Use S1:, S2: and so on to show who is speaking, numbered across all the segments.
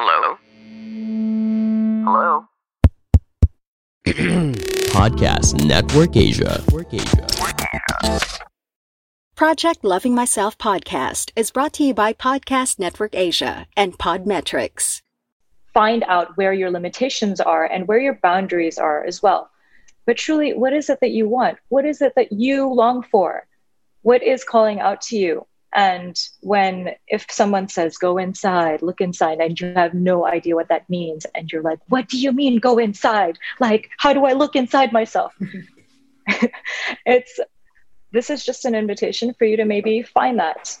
S1: Hello? Hello?
S2: Podcast Network Asia.
S3: Project Loving Myself podcast is brought to you by Podcast Network Asia and Podmetrics.
S4: Find out where your limitations are and where your boundaries are as well. But truly, what is it that you want? What is it that you long for? What is calling out to you? And when, if someone says, go inside, look inside, and you have no idea what that means, and you're like, what do you mean go inside? Like, how do I look inside myself? it's, this is just an invitation for you to maybe find that.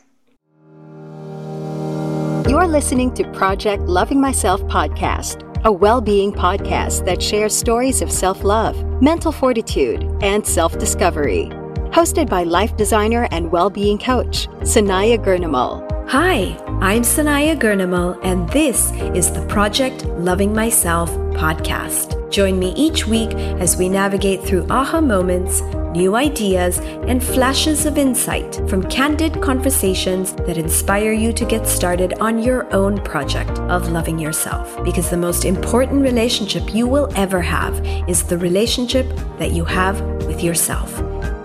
S3: You're listening to Project Loving Myself podcast, a well being podcast that shares stories of self love, mental fortitude, and self discovery. Hosted by life designer and well being coach, Sanaya Gurnamal.
S5: Hi, I'm Sanaya Gurnamal, and this is the Project Loving Myself podcast. Join me each week as we navigate through aha moments, new ideas, and flashes of insight from candid conversations that inspire you to get started on your own project of loving yourself. Because the most important relationship you will ever have is the relationship that you have with yourself.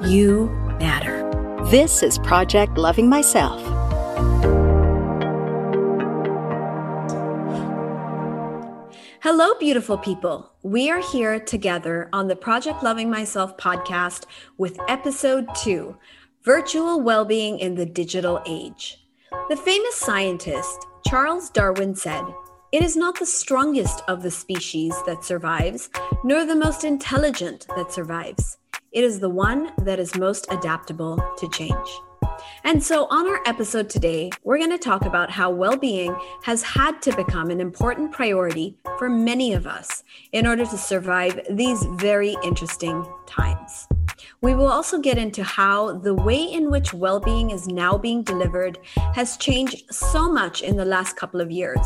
S5: You matter.
S3: This is Project Loving Myself.
S5: Hello, beautiful people. We are here together on the Project Loving Myself podcast with episode two Virtual Wellbeing in the Digital Age. The famous scientist Charles Darwin said, It is not the strongest of the species that survives, nor the most intelligent that survives. It is the one that is most adaptable to change. And so, on our episode today, we're going to talk about how well being has had to become an important priority for many of us in order to survive these very interesting times. We will also get into how the way in which well being is now being delivered has changed so much in the last couple of years,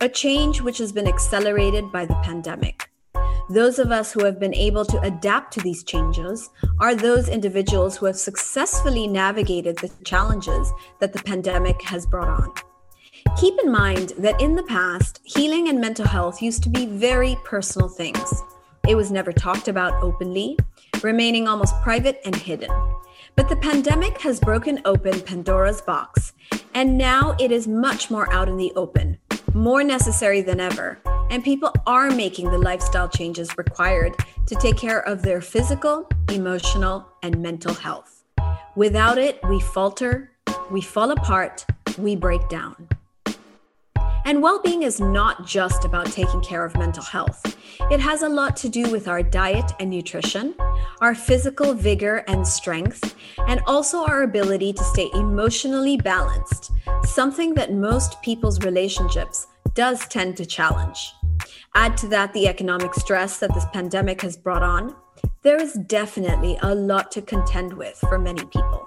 S5: a change which has been accelerated by the pandemic. Those of us who have been able to adapt to these changes are those individuals who have successfully navigated the challenges that the pandemic has brought on. Keep in mind that in the past, healing and mental health used to be very personal things. It was never talked about openly, remaining almost private and hidden. But the pandemic has broken open Pandora's box, and now it is much more out in the open, more necessary than ever, and people are making the lifestyle changes required to take care of their physical, emotional, and mental health. Without it, we falter, we fall apart, we break down. And well being is not just about taking care of mental health. It has a lot to do with our diet and nutrition, our physical vigor and strength, and also our ability to stay emotionally balanced, something that most people's relationships does tend to challenge. Add to that the economic stress that this pandemic has brought on, there is definitely a lot to contend with for many people.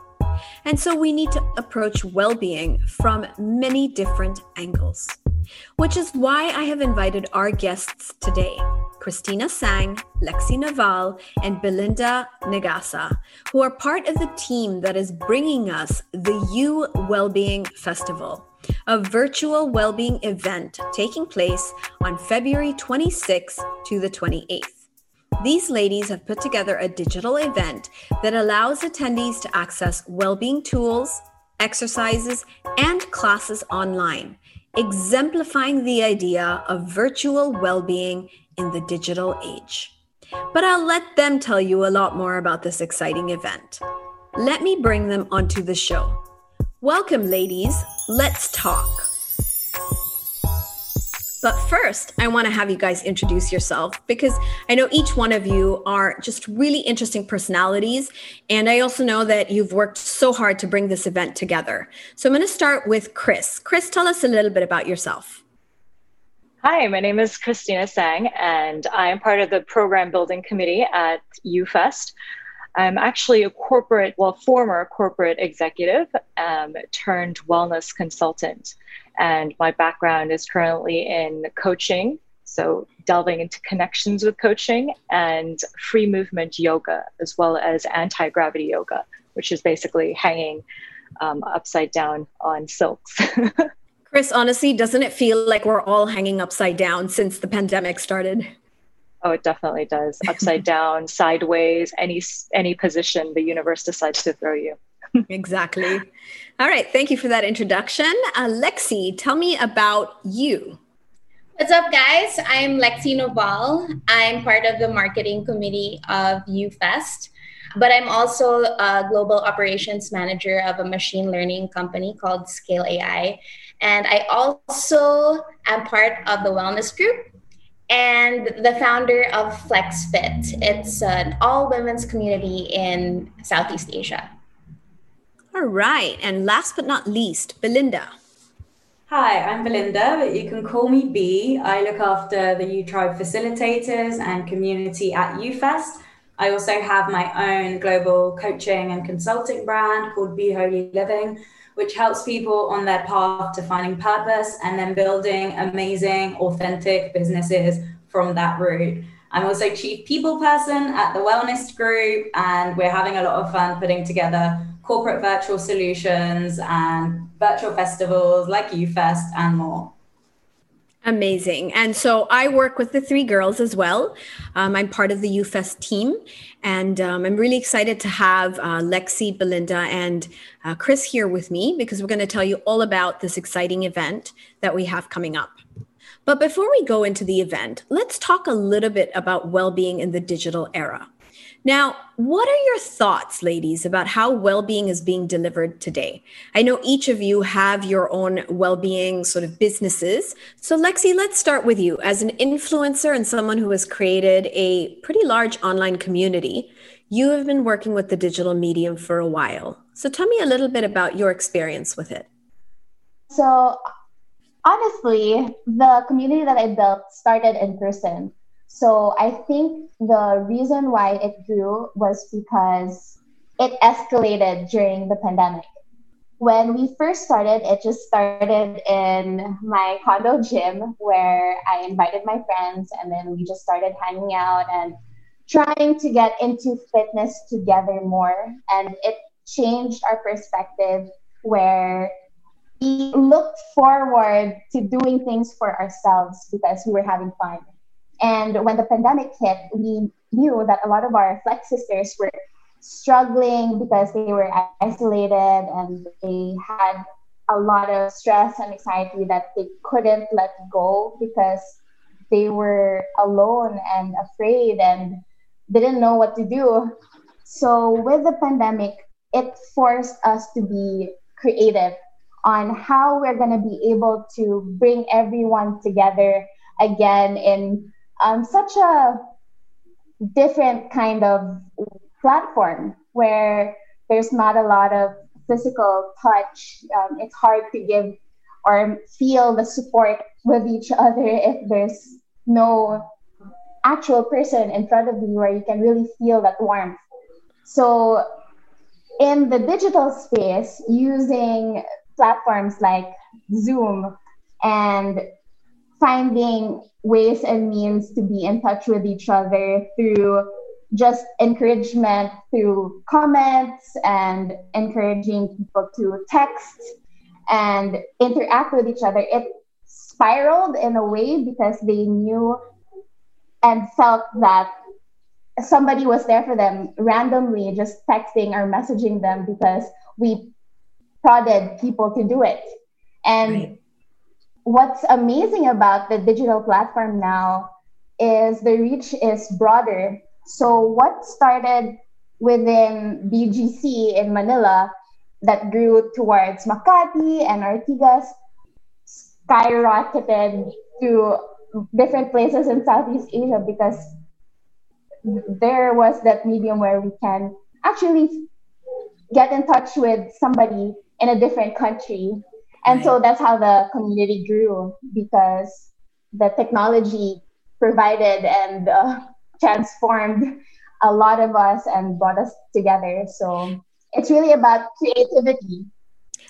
S5: And so we need to approach well being from many different angles, which is why I have invited our guests today Christina Sang, Lexi Naval, and Belinda Negasa, who are part of the team that is bringing us the You Wellbeing Festival, a virtual well-being event taking place on February 26th to the 28th. These ladies have put together a digital event that allows attendees to access well-being tools, exercises, and classes online, exemplifying the idea of virtual well-being in the digital age. But I'll let them tell you a lot more about this exciting event. Let me bring them onto the show. Welcome, ladies. Let's talk. But first, I want to have you guys introduce yourself because I know each one of you are just really interesting personalities. And I also know that you've worked so hard to bring this event together. So I'm going to start with Chris. Chris, tell us a little bit about yourself.
S4: Hi, my name is Christina Sang, and I am part of the program building committee at UFest. I'm actually a corporate, well, former corporate executive um, turned wellness consultant. And my background is currently in coaching, so delving into connections with coaching and free movement yoga, as well as anti gravity yoga, which is basically hanging um, upside down on silks.
S5: Chris, honestly, doesn't it feel like we're all hanging upside down since the pandemic started?
S4: Oh, it definitely does. Upside down, sideways, any any position the universe decides to throw you.
S5: exactly. All right. Thank you for that introduction. Uh, Lexi, tell me about you.
S1: What's up, guys? I'm Lexi Noval. I'm part of the marketing committee of UFest, but I'm also a global operations manager of a machine learning company called Scale AI. And I also am part of the wellness group and the founder of FlexFit. It's an all women's community in Southeast Asia.
S5: All right. And last but not least, Belinda.
S6: Hi, I'm Belinda, but you can call me B. I look after the U Tribe facilitators and community at UFest. I also have my own global coaching and consulting brand called Be Holy Living, which helps people on their path to finding purpose and then building amazing, authentic businesses from that route. I'm also chief people person at the Wellness Group, and we're having a lot of fun putting together corporate virtual solutions and virtual festivals like UFest and more.
S5: Amazing. And so I work with the three girls as well. Um, I'm part of the UFest team. And um, I'm really excited to have uh, Lexi, Belinda, and uh, Chris here with me because we're going to tell you all about this exciting event that we have coming up. But before we go into the event, let's talk a little bit about well being in the digital era. Now, what are your thoughts, ladies, about how well being is being delivered today? I know each of you have your own well being sort of businesses. So, Lexi, let's start with you. As an influencer and someone who has created a pretty large online community, you have been working with the digital medium for a while. So, tell me a little bit about your experience with it.
S7: So, honestly, the community that I built started in person. So I think the reason why it grew was because it escalated during the pandemic. When we first started, it just started in my condo gym where I invited my friends and then we just started hanging out and trying to get into fitness together more. And it changed our perspective where we looked forward to doing things for ourselves because we were having fun and when the pandemic hit, we knew that a lot of our flex sisters were struggling because they were isolated and they had a lot of stress and anxiety that they couldn't let go because they were alone and afraid and didn't know what to do. So, with the pandemic, it forced us to be creative on how we're going to be able to bring everyone together again in um, such a different kind of platform where there's not a lot of physical touch. Um, it's hard to give or feel the support with each other if there's no actual person in front of you where you can really feel that warmth. So, in the digital space, using platforms like Zoom and finding ways and means to be in touch with each other through just encouragement through comments and encouraging people to text and interact with each other. It spiraled in a way because they knew and felt that somebody was there for them randomly, just texting or messaging them because we prodded people to do it. And right what's amazing about the digital platform now is the reach is broader. So what started within BGC in Manila that grew towards Makati and Ortigas skyrocketed to different places in Southeast Asia because there was that medium where we can actually get in touch with somebody in a different country. And right. so that's how the community grew because the technology provided and uh, transformed a lot of us and brought us together. So it's really about creativity.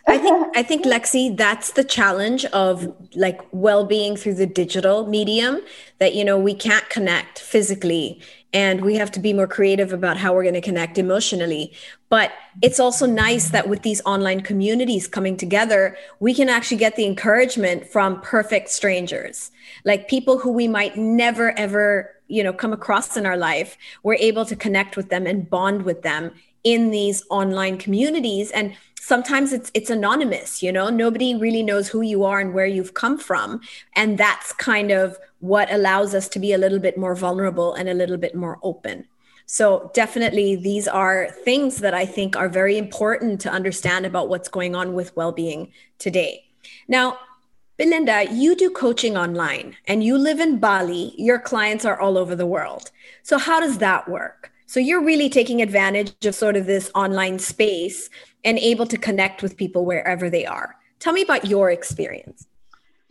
S5: I think I think Lexi, that's the challenge of like well-being through the digital medium that you know we can't connect physically and we have to be more creative about how we're going to connect emotionally. But it's also nice that with these online communities coming together, we can actually get the encouragement from perfect strangers, like people who we might never ever, you know, come across in our life. We're able to connect with them and bond with them in these online communities and sometimes it's it's anonymous you know nobody really knows who you are and where you've come from and that's kind of what allows us to be a little bit more vulnerable and a little bit more open. So definitely these are things that i think are very important to understand about what's going on with well-being today. Now belinda you do coaching online and you live in bali. Your clients are all over the world. So how does that work? So you're really taking advantage of sort of this online space and able to connect with people wherever they are. Tell me about your experience.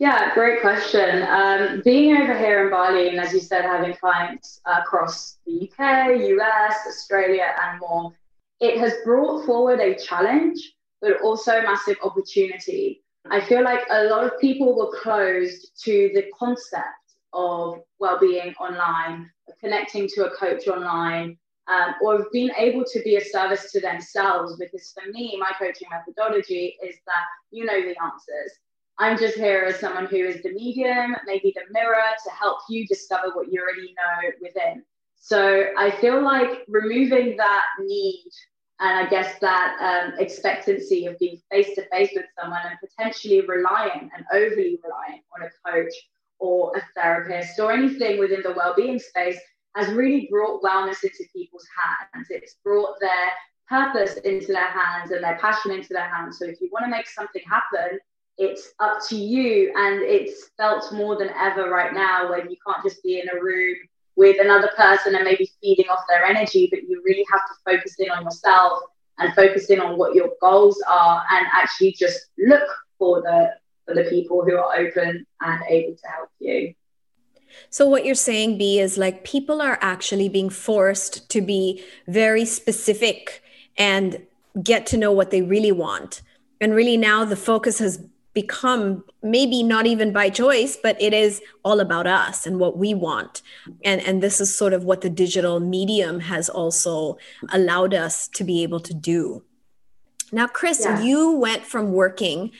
S8: Yeah, great question. Um, being over here in Bali, and as you said, having clients across the UK, US, Australia, and more, it has brought forward a challenge, but also a massive opportunity. I feel like a lot of people were closed to the concept of well-being online, connecting to a coach online, um, or have been able to be a service to themselves. Because for me, my coaching methodology is that you know the answers. I'm just here as someone who is the medium, maybe the mirror to help you discover what you already know within. So I feel like removing that need and I guess that um, expectancy of being face to face with someone and potentially relying and overly relying on a coach or a therapist or anything within the well-being space has really brought wellness into people's hands. It's brought their purpose into their hands and their passion into their hands. So if you want to make something happen, it's up to you. And it's felt more than ever right now when you can't just be in a room with another person and maybe feeding off their energy, but you really have to focus in on yourself and focus in on what your goals are and actually just look for the for the people who are open and able to help you.
S5: So, what you're saying, B, is like people are actually being forced to be very specific and get to know what they really want. And really, now the focus has become maybe not even by choice but it is all about us and what we want. And and this is sort of what the digital medium has also allowed us to be able to do. Now chris yeah. you went from working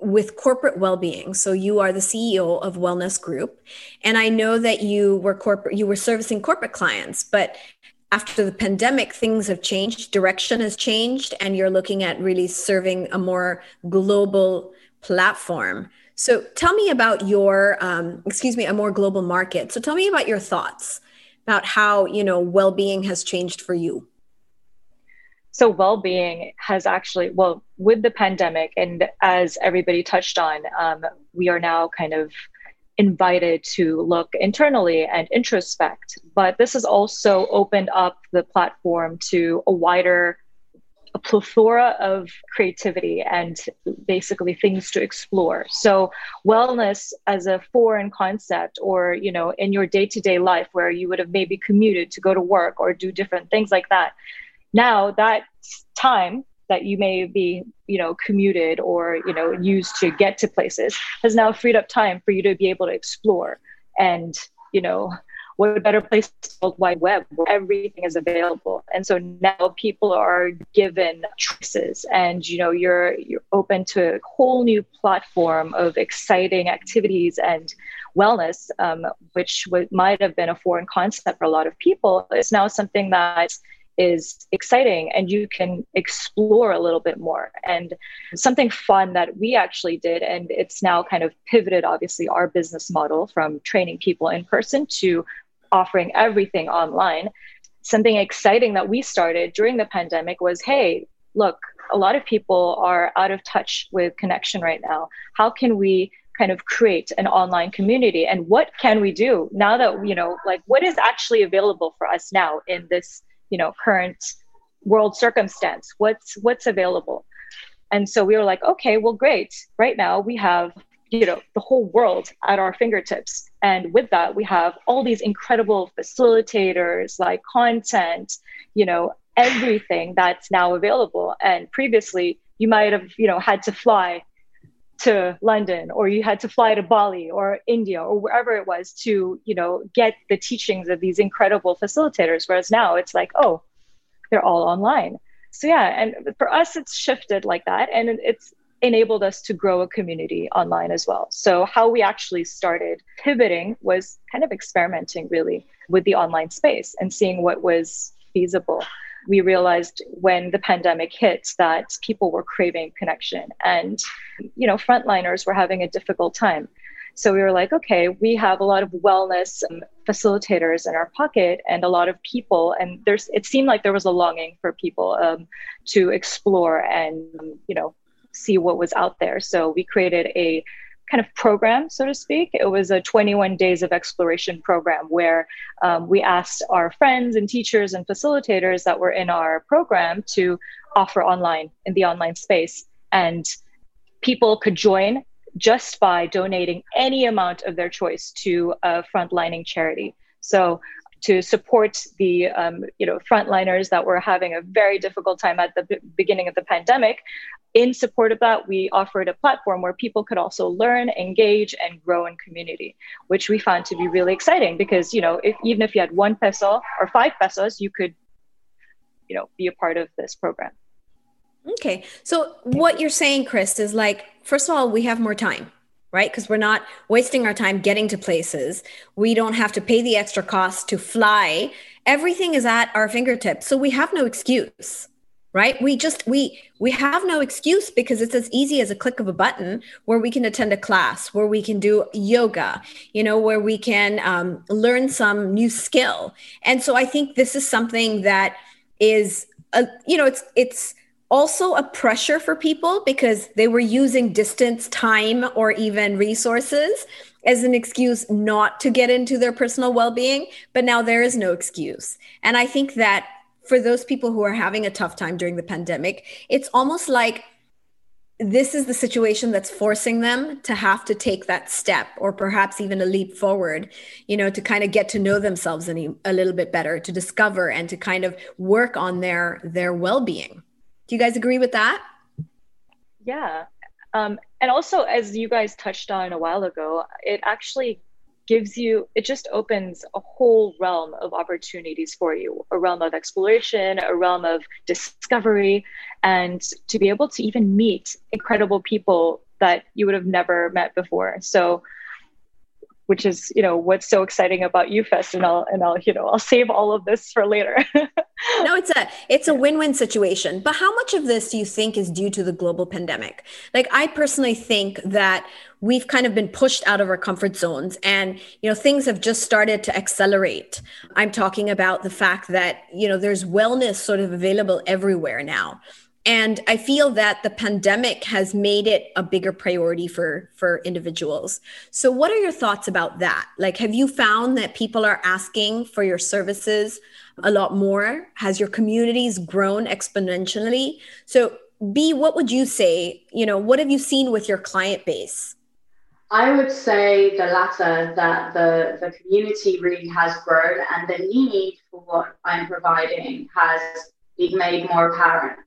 S5: with corporate well-being. So you are the ceo of wellness group. And i know that you were corporate you were servicing corporate clients but after the pandemic things have changed direction has changed and you're looking at really serving a more global platform. So tell me about your um, excuse me a more global market. So tell me about your thoughts about how you know well-being has changed for you.
S4: So well-being has actually well with the pandemic and as everybody touched on um, we are now kind of invited to look internally and introspect. But this has also opened up the platform to a wider a plethora of creativity and basically things to explore. So wellness as a foreign concept or you know in your day-to-day life where you would have maybe commuted to go to work or do different things like that now that time that you may be you know commuted or you know used to get to places has now freed up time for you to be able to explore and you know what better place world wide web where everything is available and so now people are given choices and you know you're you're open to a whole new platform of exciting activities and wellness um, which w- might have been a foreign concept for a lot of people it's now something that is exciting and you can explore a little bit more. And something fun that we actually did, and it's now kind of pivoted, obviously, our business model from training people in person to offering everything online. Something exciting that we started during the pandemic was hey, look, a lot of people are out of touch with connection right now. How can we kind of create an online community and what can we do now that you know like what is actually available for us now in this you know current world circumstance what's what's available and so we were like okay well great right now we have you know the whole world at our fingertips. And with that we have all these incredible facilitators like content you know everything that's now available. And previously you might have you know had to fly to london or you had to fly to bali or india or wherever it was to you know get the teachings of these incredible facilitators. Whereas now it's like oh they're all online. So yeah and for us it's shifted like that. And it's enabled us to grow a community online as well. So, how we actually started pivoting was kind of experimenting really with the online space and seeing what was feasible. We realized when the pandemic hit that people were craving connection and, you know, frontliners were having a difficult time. So we were like, okay, we have a lot of wellness facilitators in our pocket and a lot of people, and there's it seemed like there was a longing for people um, to explore and you know see what was out there. So we created a kind of program, so to speak. It was a 21 days of exploration program where um, we asked our friends and teachers and facilitators that were in our program to offer online in the online space. And people could join just by donating any amount of their choice to a frontlining charity. So to support the um, you know frontliners that were having a very difficult time at the b- beginning of the pandemic. In support of that, we offered a platform where people could also learn, engage, and grow in community, which we found to be really exciting because you know if, even if you had one peso or five pesos, you could you know be a part of this program.
S5: Okay, so what you're saying, Chris, is like first of all, we have more time right? Because we're not wasting our time getting to places. We don't have to pay the extra cost to fly. Everything is at our fingertips. So we have no excuse right we just we we have no excuse because it's as easy as a click of a button where we can attend a class where we can do yoga you know where we can um, learn some new skill and so i think this is something that is a, you know it's it's also a pressure for people because they were using distance, time, or even resources as an excuse not to get into their personal well being. But now there is no excuse. And I think that for those people who are having a tough time during the pandemic, it's almost like this is the situation that's forcing them to have to take that step or perhaps even a leap forward you know to kind of get to know themselves any, a little bit better to discover and to kind of work on their their well-being do you guys agree with that?
S4: Yeah. Um, and also, as you guys touched on a while ago, it actually gives you, it just opens a whole realm of opportunities for you a realm of exploration, a realm of discovery, and to be able to even meet incredible people that you would have never met before. So, which is you know what's so exciting about UFest and I'll and I'll you know I'll save all of this for later.
S5: no, it's a it's a win-win situation. But how much of this do you think is due to the global pandemic? Like I personally think that we've kind of been pushed out of our comfort zones and you know things have just started to accelerate. I'm talking about the fact that you know there's wellness sort of available everywhere now and i feel that the pandemic has made it a bigger priority for for individuals. So what are your thoughts about that? Like have you found that people are asking for your services a lot more? Has your communities grown exponentially? So b what would you say? You know what have you seen with your client base?
S8: I would say the latter, that the, the community really has grown and the need for what I'm providing has been made more apparent.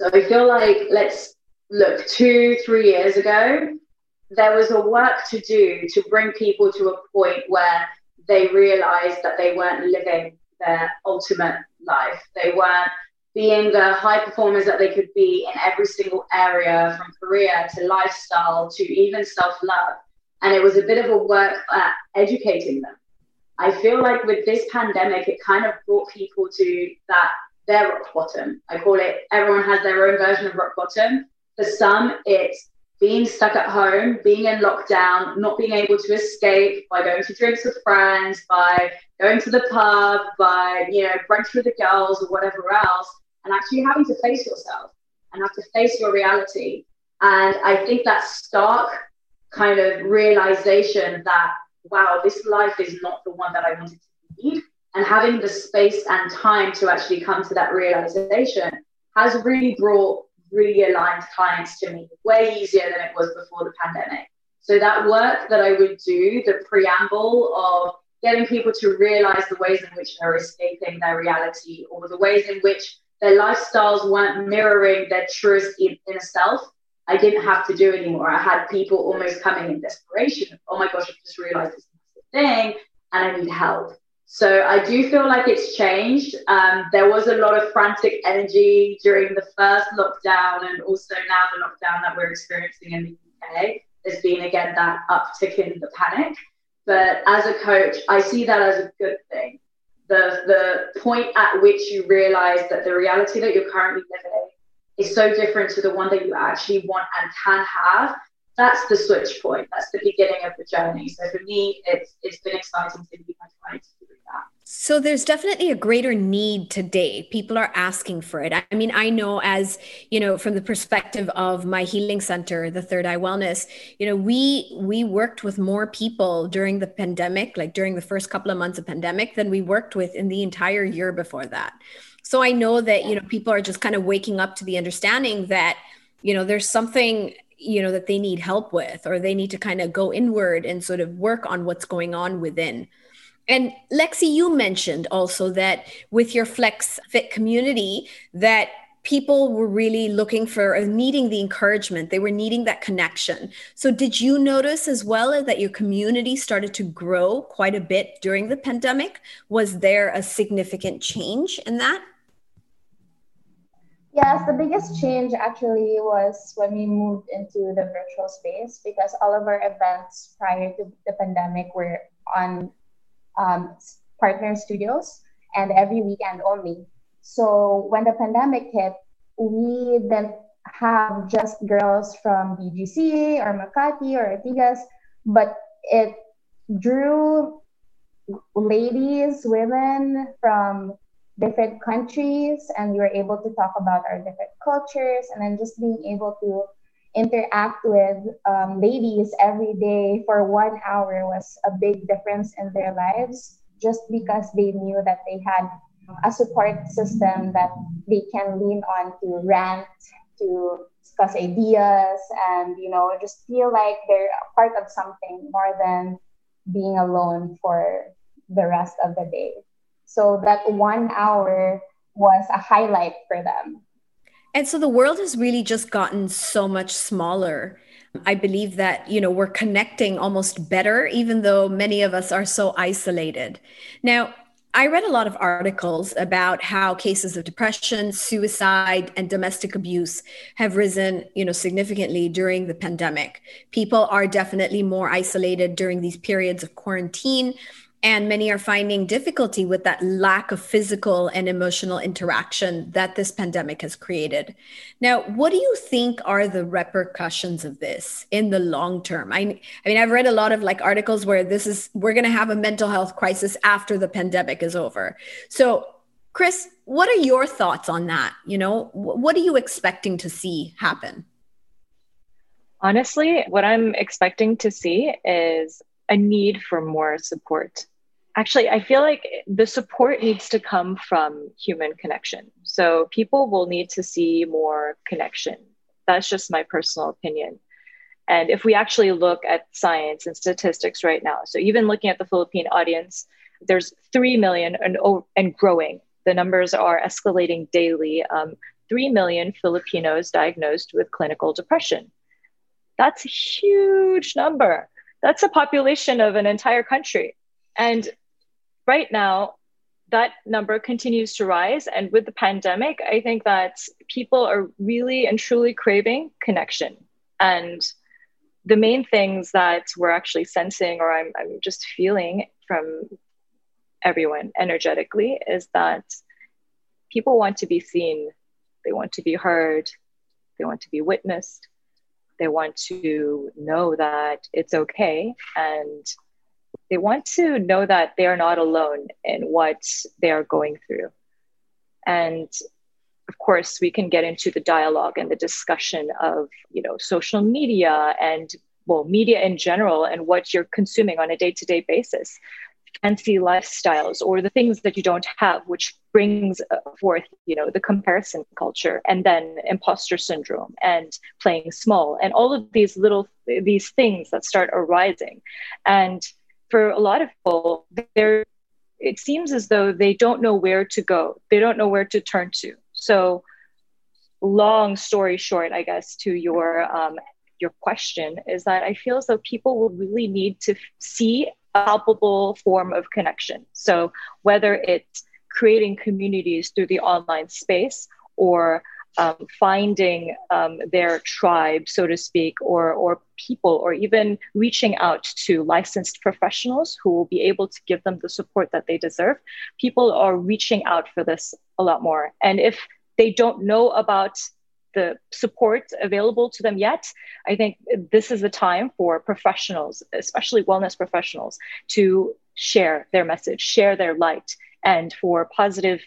S8: So I feel like let's look two, three years ago, there was a work to do to bring people to a point where they realized that they weren't living their ultimate life. They weren't being the high performers that they could be in every single area from career to lifestyle to even self love. And it was a bit of a work at educating them. I feel like with this pandemic, it kind of brought people to that their rock bottom. I call it everyone has their own version of rock bottom. For some, it's being stuck at home, being in lockdown, not being able to escape by going to drinks with friends, by going to the pub, by you know brunch with the girls or whatever else, and actually having to face yourself and have to face your reality. And I think that stark kind of realization that, wow, this life is not the one that I wanted to lead. And having the space and time to actually come to that realization has really brought really aligned clients to me way easier than it was before the pandemic. So that work that I would do, the preamble of getting people to realize the ways in which they're escaping their reality or the ways in which their lifestyles weren't mirroring their truest inner self, I didn't have to do anymore. I had people almost coming in desperation. Oh my gosh, I just realized this thing and I need help. So I do feel like it's changed. Um, there was a lot of frantic energy during the first lockdown and also now the lockdown that we're experiencing in the UK. There's been again that uptick in the panic. But as a coach, I see that as a good thing. The, the point at which you realize that the reality that you're currently living is so different to the one that you actually want and can have that's the switch point. That's the beginning of the journey. So for me, it's it's been exciting to be my clients that.
S5: So there's definitely a greater need today. People are asking for it. I mean, I know as, you know, from the perspective of my healing center, the Third Eye Wellness, you know, we we worked with more people during the pandemic, like during the first couple of months of pandemic than we worked with in the entire year before that. So I know that, you know, people are just kind of waking up to the understanding that, you know, there's something you know that they need help with or they need to kind of go inward and sort of work on what's going on within and lexi you mentioned also that with your flex fit community that people were really looking for or needing the encouragement. They were needing that connection. So did you notice as well that your community started to grow quite a bit during the pandemic? Was there a significant change in that?
S7: Yes, the biggest change actually was when we moved into the virtual space because all of our events prior to the pandemic were on um, partner studios and every weekend only. So when the pandemic hit, we didn't have just girls from BGC or Makati or Ortigas, but it drew ladies, women from different countries and we were able to talk about our different cultures and then just being able to interact with um, ladies every day for one hour was a big difference in their lives just because they knew that they had a support system that they can lean on to rant to discuss ideas and you know just feel like they're part of something more than being alone for the rest of the day so that one hour was a highlight for them.
S5: And so the world has really just gotten so much smaller. I believe that, you know, we're connecting almost better, even though many of us are so isolated. Now, I read a lot of articles about how cases of depression, suicide, and domestic abuse have risen, you know, significantly during the pandemic. People are definitely more isolated during these periods of quarantine and many are finding difficulty with that lack of physical and emotional interaction that this pandemic has created. Now, what do you think are the repercussions of this in the long term? I, I mean, I've read a lot of like articles where this is, we're going to have a mental health crisis after the pandemic is over. So, Chris, what are your thoughts on that? You know, what are you expecting to see happen?
S4: Honestly, what I'm expecting to see is a need for more support. Actually i feel like the support needs to come from human connection. So people will need to see more connection. That's just my personal opinion. And if we actually look at science and statistics right now so even looking at the philippine audience there's 3 million and, and growing. The numbers are escalating daily. Um, 3 million filipinos diagnosed with clinical depression. That's a huge number that's a population of an entire country and right now, that number continues to rise. And with the pandemic, I think that people are really and truly craving connection. And the main things that we're actually sensing, or I'm, I'm just feeling from everyone energetically, is that people want to be seen, they want to be heard, they want to be witnessed, they want to know that it's okay and they want to know that they are not alone in what they are going through. And of course, we can get into the dialogue and the discussion of, you know, social media and well media in general and what you're consuming on a day-to-day basis fancy lifestyles or the things that you don't have which brings uh, forth you know the comparison culture and then imposter syndrome and playing small and all of these little these things that start arising. And for a lot of people there it seems as though they don't know where to go. They don't know where to turn to. So long story short i guess to your um, your question is that i feel as though people will really need to see a palpable form of connection. So whether it's creating communities through the online space or um, finding um, their tribe, so to speak, or, or people, or even reaching out to licensed professionals who will be able to give them the support that they deserve. People are reaching out for this a lot more. And if they don't know about the support available to them yet, I think this is the time for professionals, especially wellness professionals, to share their message, share their light, and for positive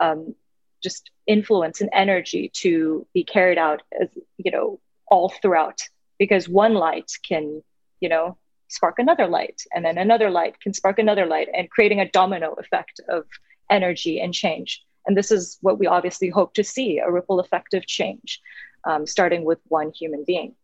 S4: um, just influence and energy to be carried out as you know all throughout. Because one light can you know spark another light and then another light can spark another light and creating a domino effect of energy and change. And this is what we obviously hope to see a ripple effect of change um, starting with one human being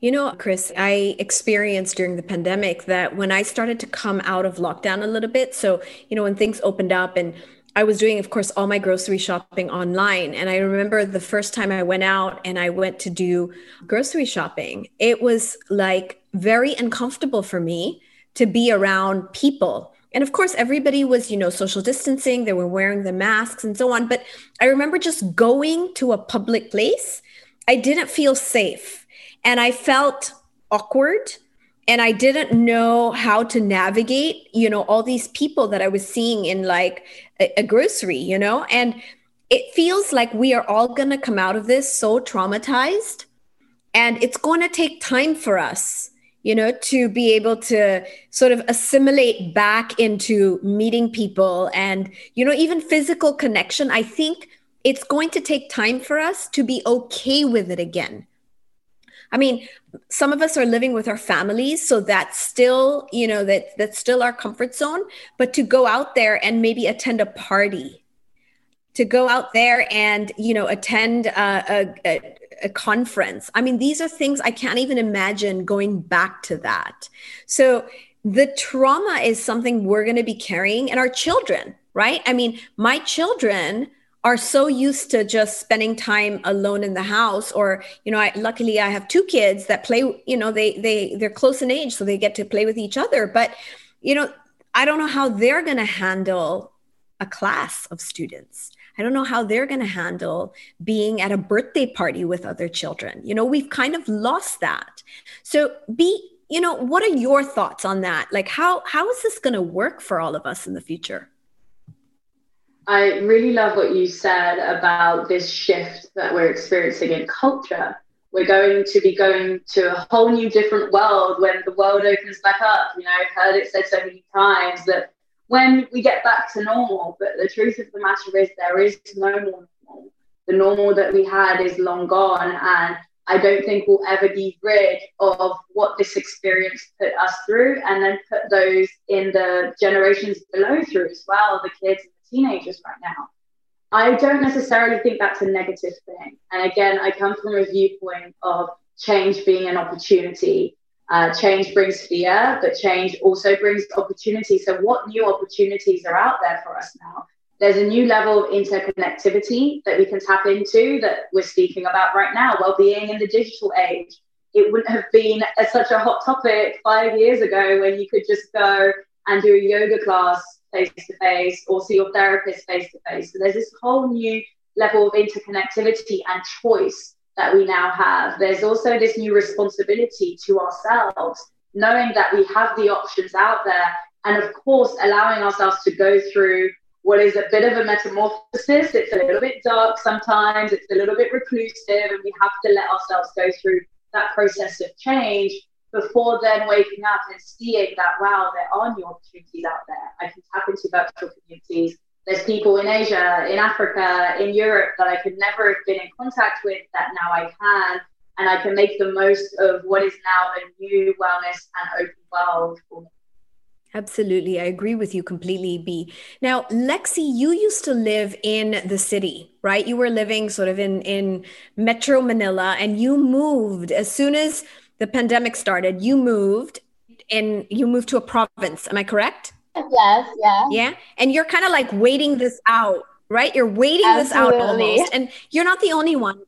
S5: you know, Chris, I experienced during the pandemic that when I started to come out of lockdown a little bit, so, you know, when things opened up and I was doing, of course, all my grocery shopping online. And I remember the first time I went out and I went to do grocery shopping, it was like very uncomfortable for me to be around people. And of course, everybody was, you know, social distancing, they were wearing the masks and so on. But I remember just going to a public place, I didn't feel safe and I felt awkward and I didn't know how to navigate, you know, all these people that I was seeing in like a, a grocery, you know, and it feels like we are all going to come out of this so traumatized and it's going to take time for us you know to be able to sort of assimilate back into meeting people and you know even physical connection. I think it's going to take time for us to be okay with it again I mean, some of us are living with our families, so that's still, you know, that that's still our comfort zone. But to go out there and maybe attend a party, to go out there and you know attend a, a, a conference. I mean, these are things I can't even imagine going back to that. So the trauma is something we're going to be carrying, and our children, right? I mean, my children are so used to just spending time alone in the house or you know I, luckily i have two kids that play you know they they they're close in age so they get to play with each other. But you know i don't know how they're going to handle a class of students. I don't know how they're going to handle being at a birthday party with other children. You know we've kind of lost that. So B you know what are your thoughts on that? Like how how is this going to work for all of us in the future
S8: I really love what you said about this shift that we're experiencing in culture. We're going to be going to a whole new different world when the world opens back up. You know, I've heard it said so many times that when we get back to normal, but the truth of the matter is there is no more normal. The normal that we had is long gone. And I don't think we'll ever be rid of what this experience put us through and then put those in the generations below through as well, the kids teenagers right now. I don't necessarily think that's a negative thing. And again, I come from a viewpoint of change being an opportunity. Uh, change brings fear, but change also brings opportunity. So, what new opportunities are out there for us now? There's a new level of interconnectivity that we can tap into that we're speaking about right now well being in the digital age. It wouldn't have been a, such a hot topic five years ago when you could just go and do a yoga class face to face or see your therapist face to face. So there's this whole new level of interconnectivity and choice that we now have. There's also this new responsibility to ourselves, knowing that we have the options out there, and of course, allowing ourselves to go through what is a bit of a metamorphosis. It's a little bit dark sometimes, it's a little bit reclusive, and we have to let ourselves go through that process of change before then waking up and seeing that wow there are new opportunities out there i can tap into virtual communities there's people in asia in africa in europe that i could never have been in contact with that now i can and I can make the most of what is now a new wellness and open world for me.
S5: Absolutely. I agree with you completely, B. Now, Lexi, you used to live in the city, right? You were living sort of in, in Metro Manila and you moved as soon as the pandemic started, you moved and you moved to a province. Am I correct?
S7: Yes, yeah.
S5: Yeah. And you're kind of like waiting this out, right? You're waiting Absolutely. this out almost. And you're not the only one.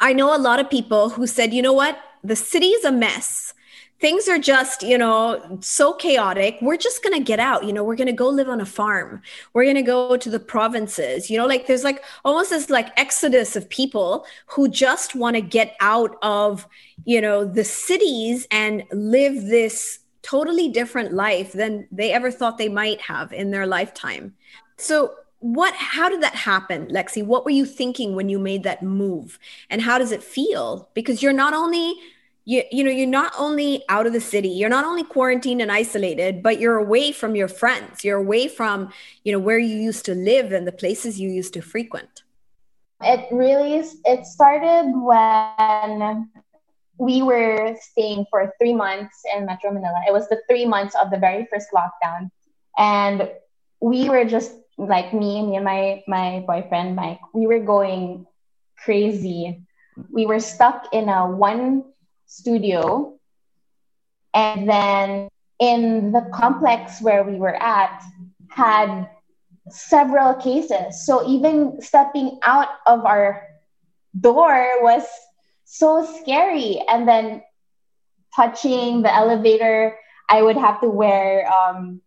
S5: I know a lot of people who said, you know what? The city is a mess things are just you know so chaotic. We're just to get out you know we're to go live on a farm. We're to go to the provinces you know like there's like almost this like exodus of people who just want to get out of you know the cities and live this totally different life than they ever thought they might have in their lifetime. So what how did that happen lexi? What were you thinking when you made that move? And how does it feel? Because you're not only you, you know you're not only out of the city you're not only quarantined and isolated but you're away from your friends. You're away from you know where you used to live and the places you used to frequent.
S7: It really it started when we were staying for three months in metro manila. It was the three months of the very first lockdown. And we were just like me me and my my boyfriend mike we were going crazy. We were stuck in a one studio. And then in the complex where we were at, had several cases. So even stepping out of our door was so scary. And then touching the elevator, I would have to wear um,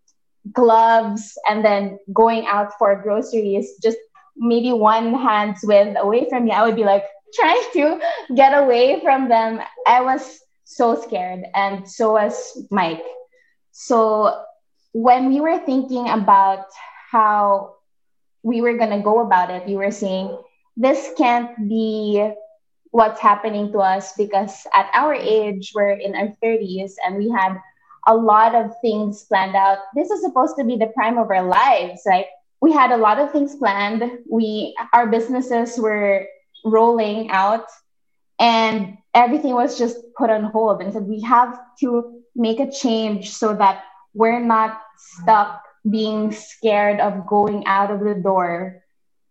S7: gloves and then going out for groceries, just maybe one hand's width away from me, I would be like, trying to get away from them. I was so scared, and so was Mike. So when we were thinking about how we were going to go about it, we were saying, this can't be what's happening to us because at our age, we're in our 30s and we had a lot of things planned out. This is supposed to be the prime of our lives. Like we had a lot of things planned. We our businesses were rolling out and everything was just put on hold. And said we have to make a change so that we're not stuck being scared of going out of the door.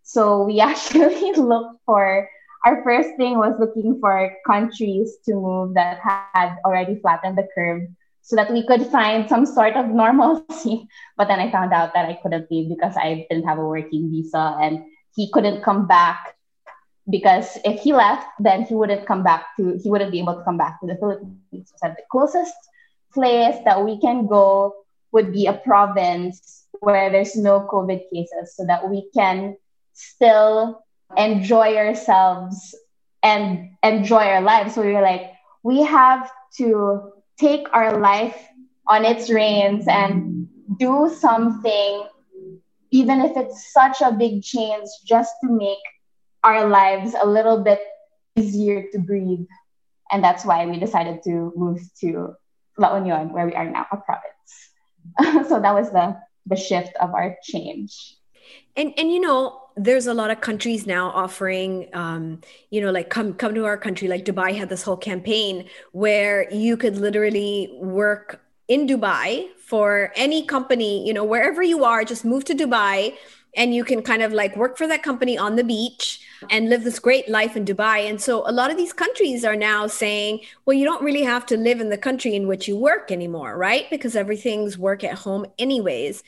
S7: So we actually looked for our first thing was looking for countries to move that had already flattened the curve so that we could find some sort of normalcy. But then i found out that i couldn't leave because i didn't have a working visa and he couldn't come back because if he left, then he wouldn't come back to he wouldn't be able to come back to the Philippines. So the closest place that we can go would be a province where there's no COVID cases, so that we can still enjoy ourselves and enjoy our lives. So we were like, we have to take our life on its reins and do something, even if it's such a big change, just to make our lives a little bit easier to breathe. And that's why we decided to move to La Union, where we are now, a province. so that was the, the shift of our change.
S5: And, and you know, there's a lot of countries now offering um, you know like come come to our country like dubai had this whole campaign where you could literally work in dubai for any company you know wherever you are just move to dubai and you can kind of like work for that company on the beach and live this great life in Dubai. And so a lot of these countries are now saying, well, you don't really have to live in the country in which you work anymore, right? Because everything's work at home, anyways.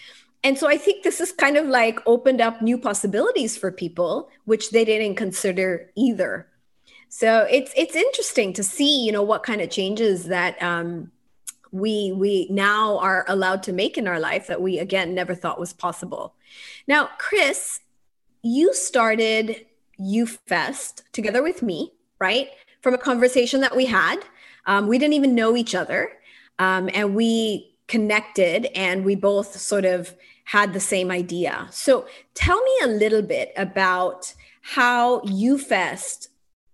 S5: And so I think this is kind of like opened up new possibilities for people, which they didn't consider either. So it's it's interesting to see, you know, what kind of changes that um, we we now are allowed to make in our life that we again never thought was possible. Now, Chris, you started UFest together with me, right? From a conversation that we had. Um, we didn't even know each other. Um, and we connected and we both sort of had the same idea. So tell me a little bit about how UFest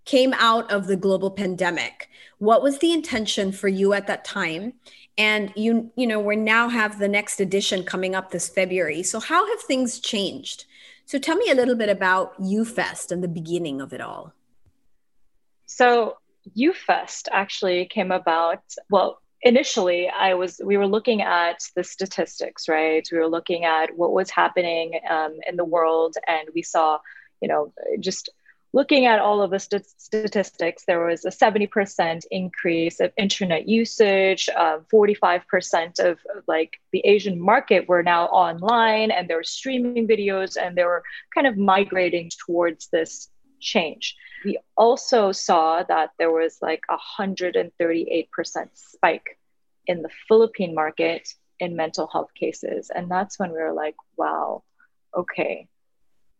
S5: came out of the global pandemic. What was the intention for you at that time? And you, you know, we now have the next edition coming up this February. So how have things changed? So tell me a little bit about ufest and the beginning of it all.
S4: So UFest actually came about. Well, initially i was we were looking at the statistics right we were looking at what was happening um, in the world and we saw you know just looking at all of the st- statistics there was a 70% increase of internet usage uh, 45% of like the asian market were now online and they were streaming videos and they were kind of migrating towards this change we also saw that there was like a 138% spike in the Philippine market in mental health cases. And that's when we were like, wow, okay,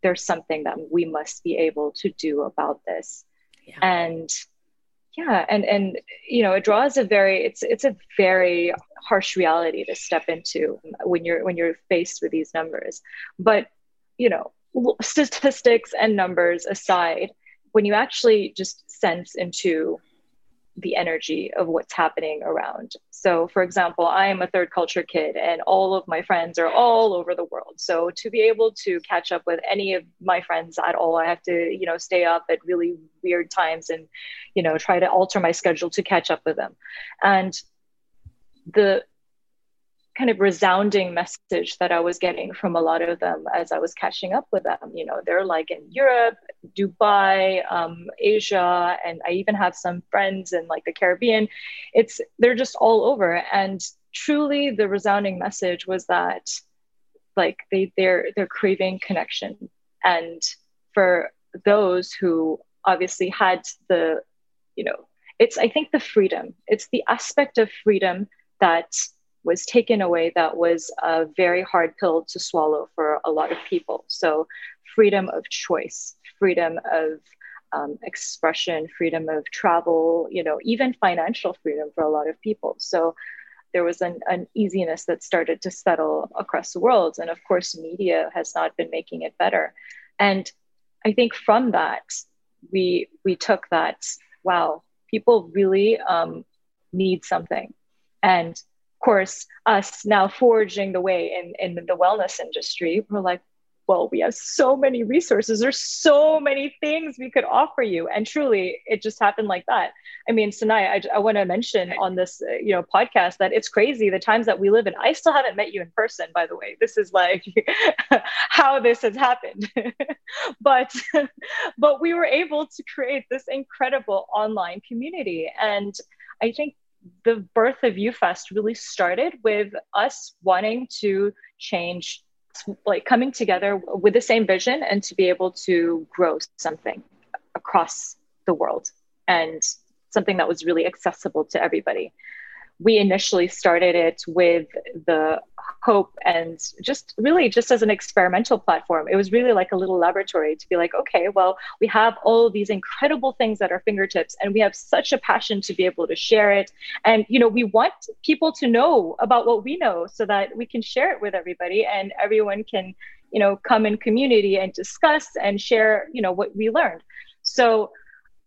S4: there's something that we must be able to do about this. Yeah. And yeah, and and you know, it draws a very it's it's a very harsh reality to step into when you're when you're faced with these numbers. But you know, statistics and numbers aside, when you actually just sense into the energy of what's happening around. So, for example, I am a third culture kid, and all of my friends are all over the world. So, to be able to catch up with any of my friends at all, I have to, you know, stay up at really weird times and, you know, try to alter my schedule to catch up with them. And the kind of resounding message that I was getting from a lot of them as I was catching up with them. You know, they're like in Europe, Dubai, um, Asia, and I even have some friends in like the Caribbean. It's they're just all over, and truly, the resounding message was that like they they're they're craving connection, and for those who obviously had the, you know, it's I think the freedom. It's the aspect of freedom that was taken away that was a very hard pill to swallow for a lot of people. So, freedom of choice, freedom of um, expression, freedom of travel, you know, even financial freedom for a lot of people. So, there was an uneasiness that started to settle across the world. And of course, media has not been making it better. And I think from that, we we took that, wow, people really um, need something. And course, us now forging the way in, in the wellness industry, we're like, well, we have so many resources. There's so many things we could offer you. And truly, it just happened like that. I mean, Sanai, I, I want to mention on this, uh, you know, podcast that it's crazy the times that we live in. I still haven't met you in person, by the way. This is like how this has happened. but, but we were able to create this incredible online community. And I think the birth of UFest really started with us wanting to change, like coming together with the same vision and to be able to grow something across the world and something that was really accessible to everybody we initially started it with the hope and just really just as an experimental platform. It was really like a little laboratory to be like, okay, well, we have all these incredible things at our fingertips and we have such a passion to be able to share it. And, you know, we want people to know about what we know so that we can share it with everybody and everyone can, you know, come in community and discuss and share, you know, what we learned. So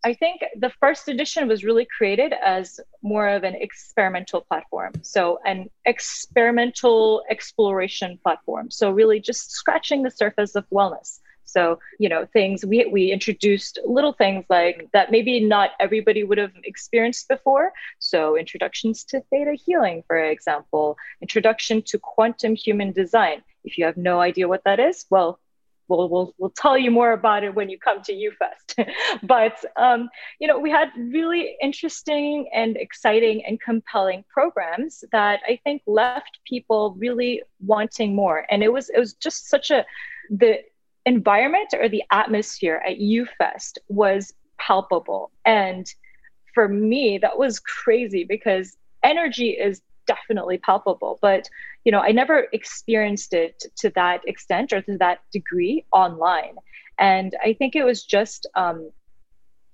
S4: I think the first edition was really created as more of an experimental platform. So, an experimental exploration platform. So, really just scratching the surface of wellness. So, you know, things we, we introduced little things like that maybe not everybody would have experienced before. So, introductions to theta healing, for example, introduction to quantum human design. If you have no idea what that is, well, we'll, we'll, we'll tell you more about it when you come to UFest. but, um, you know, we had really interesting and exciting and compelling programs that I think left people really wanting more. And it was, it was just such a, the environment or the atmosphere at UFest was palpable. And for me, that was crazy because energy is definitely palpable but you know i never experienced it to that extent or to that degree online. And i think it was just um,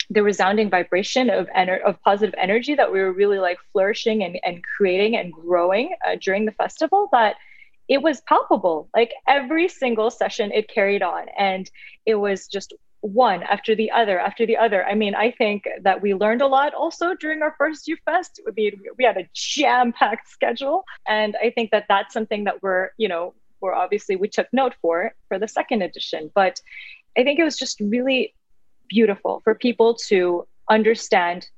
S4: the resounding vibration of ener- of positive energy that we were really like flourishing and, and creating and growing uh, during the festival that it was palpable. Like every single session it carried on. And it was just one after the other after the other. I mean, I think that we learned a lot also during our first UFest. We, we had a jam-packed schedule. And I think that that's something that we're, you know, we're obviously, we took note for for the second edition. But I think it was just really beautiful for people to understand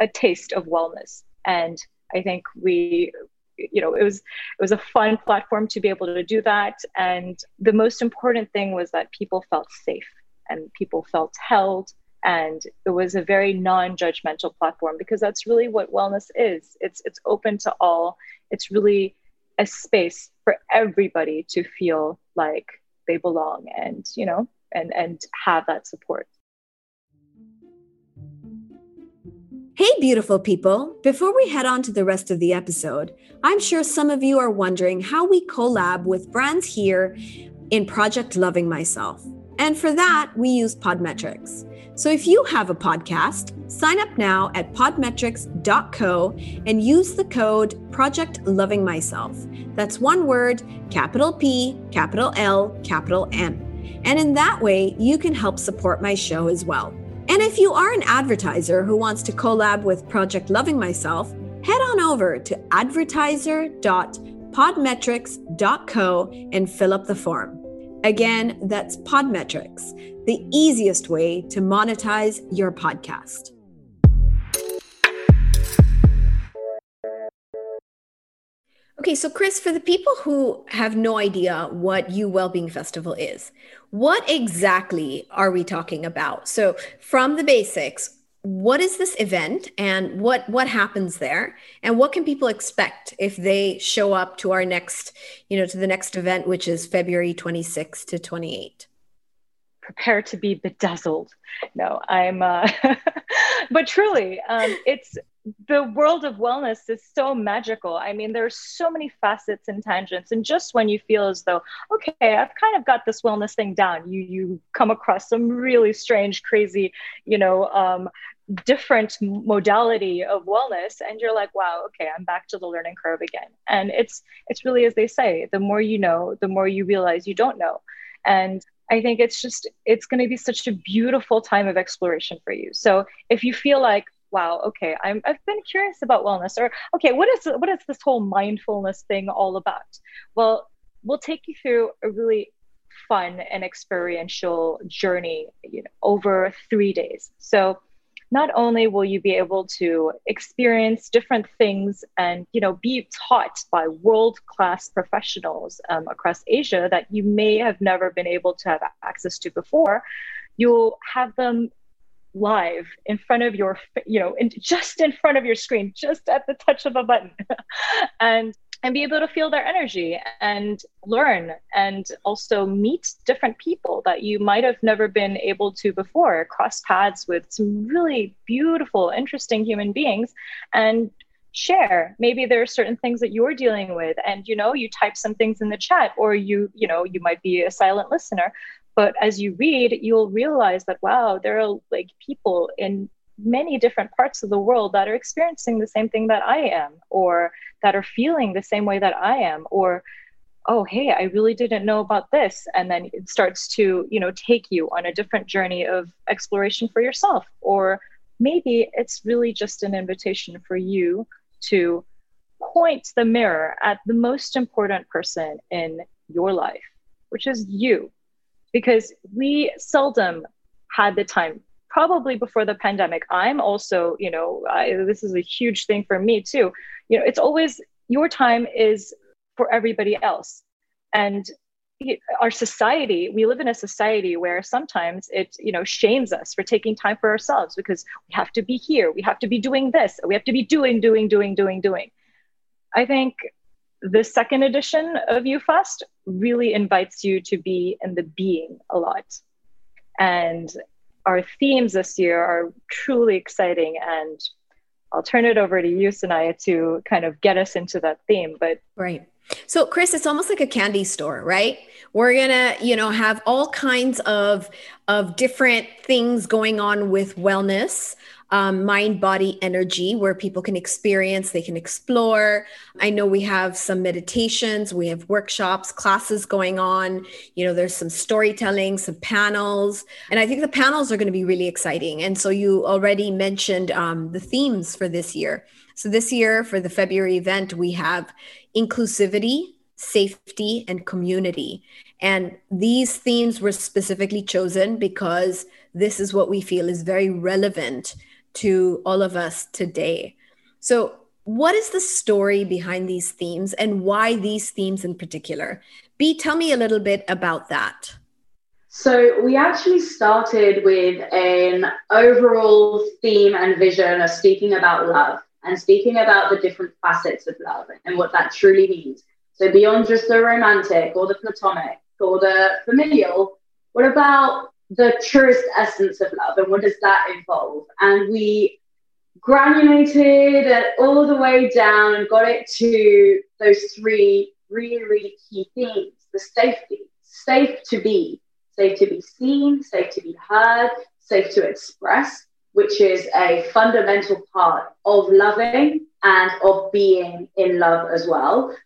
S4: a taste of wellness. And I think we you know it was it was a fun platform to be able to do that and the most important thing was that people felt safe and people felt held and it was a very non-judgmental platform because that's really what wellness is it's it's open to all it's really a space for everybody to feel like they belong and you know and and have that support
S5: Hey, beautiful people. Before we head on to the rest of the episode, I'm sure some of you are wondering how we collab with brands here in Project Loving Myself. And for that, we use Podmetrics. So if you have a podcast, sign up now at podmetrics.co and use the code Project Loving Myself. That's one word, capital P, capital L, capital M. And in that way, you can help support my show as well. And if you are an advertiser who wants to collab with Project Loving Myself, head on over to advertiser.podmetrics.co and fill up the form. Again, that's Podmetrics, the easiest way to monetize your podcast. Okay, so Chris, for the people who have no idea what U Wellbeing Festival is, what exactly are we talking about? So, from the basics, what is this event and what what happens there and what can people expect if they show up to our next you know to the next event which is february 26 to 28
S4: prepare to be bedazzled no i'm uh but truly um it's the world of wellness is so magical. I mean, there's so many facets and tangents. And just when you feel as though, okay, I've kind of got this wellness thing down, you you come across some really strange, crazy, you know, um, different modality of wellness, and you're like, wow, okay, I'm back to the learning curve again. And it's it's really as they say, the more you know, the more you realize you don't know. And I think it's just it's going to be such a beautiful time of exploration for you. So if you feel like wow okay i'm i've been curious about wellness or okay what is what is this whole mindfulness thing all about well we'll take you through a really fun and experiential journey you know, over three days so not only will you be able to experience different things and you know be taught by world class professionals um, across asia that you may have never been able to have access to before you'll have them live in front of your you know in, just in front of your screen just at the touch of a button. And and be able to feel their energy and learn and also meet different people that you might have never been able to before. Cross paths with some really beautiful interesting human beings and share. Maybe there are certain things that you're dealing with and you know you type some things in the chat or you you know you might be a silent listener. But as you read, you'll realize that, wow, there are like people in many different parts of the world that are experiencing the same thing that I am, or that are feeling the same way that I am, or oh hey i really didn't know about this and then it starts to you know take you on a different journey of exploration for yourself. Or maybe it's really just an invitation for you to point the mirror at the most important person in your life which is you. Because we seldom had the time probably before the pandemic i'm also you know I, this is a huge thing for me too. You know it's always your time is for everybody else. And our society we live in a society where sometimes it you know shames us for taking time for ourselves because we have to be here we have to be doing this we have to be doing doing doing doing doing. I think the second edition of UFest really invites you to be in the being a lot. And our themes this year are truly exciting. And I'll turn it over to you, Sanaya, to kind of get us into that theme. But
S5: right. So, Chris, it's almost like a candy store, right? We're gonna, you know, have all kinds of of different things going on with wellness um, mind body energy where people can experience, they can explore. I know we have some meditations, we have workshops, classes going on. You know, there's some storytelling, some panels. And I think the panels are going to be really exciting. And so you already mentioned um, the themes for this year. So this year for the February event, we have inclusivity, safety, and community. And these themes were specifically chosen because this is what we feel is very relevant to all of us today. So, what is the story behind these themes and why these themes in particular? B, tell me a little bit about that.
S8: So, we actually started with an overall theme and vision of speaking about love and speaking about the different facets of love and what that truly means. So, beyond just the romantic or the platonic or the familial, what about the truest essence of love and what does that involve? And we granulated it all the way down and got it to those three really, really key themes the safety, safe to be, safe to be seen, safe to be heard, safe to express, which is a fundamental part of loving and of being in love as well.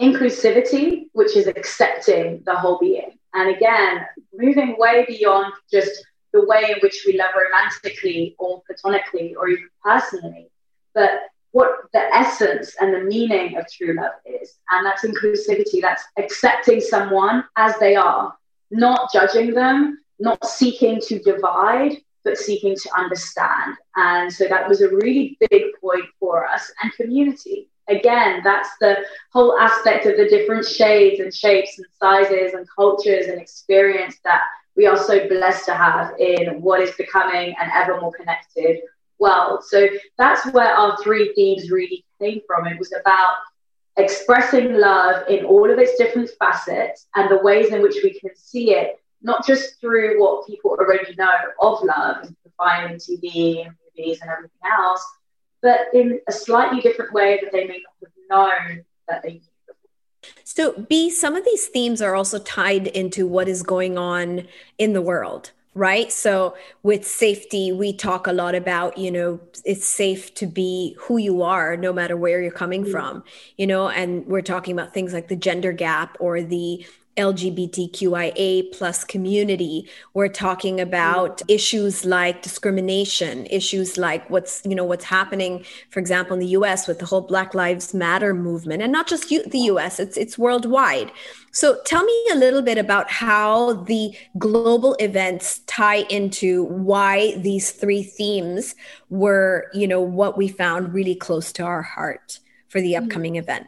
S8: Inclusivity, which is accepting the whole being. And again, moving way beyond just the way in which we love romantically or platonically or even personally, but what the essence and the meaning of true love is. And that's inclusivity, that's accepting someone as they are, not judging them, not seeking to divide, but seeking to understand. And so that was a really big point for us and community. Again, that's the whole aspect of the different shades and shapes and sizes and cultures and experience that we are so blessed to have in what is becoming an ever more connected world. So that's where our three themes really came from. It was about expressing love in all of its different facets and the ways in which we can see it, not just through what people already know of love and in TV and movies and everything else, but in a slightly different way that they may not have known that they
S5: so, B, some of these themes are also tied into what is going on in the world, right? So, with safety, we talk a lot about, you know, it's safe to be who you are, no matter where you're coming mm-hmm. from, you know, and we're talking about things like the gender gap or the LGBTQIA plus community. We're talking about issues like discrimination, issues like what's you know what's happening, for example, in the U.S. with the whole Black Lives Matter movement, and not just the U.S. It's it's worldwide. So tell me a little bit about how the global events tie into why these three themes were you know what we found really close to our heart for the upcoming mm-hmm. event.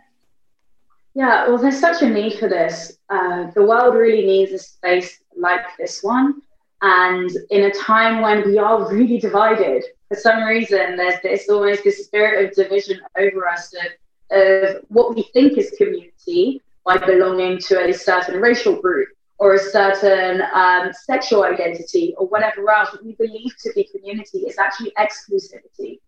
S8: Yeah, well, there's such a need for this. Uh, the world really needs a space like this one. And in a time when we are really divided, for some reason, there's this almost this spirit of division over us of, of what we think is community by belonging to a certain racial group or a certain um, sexual identity or whatever else. What we believe to be community is actually exclusivity.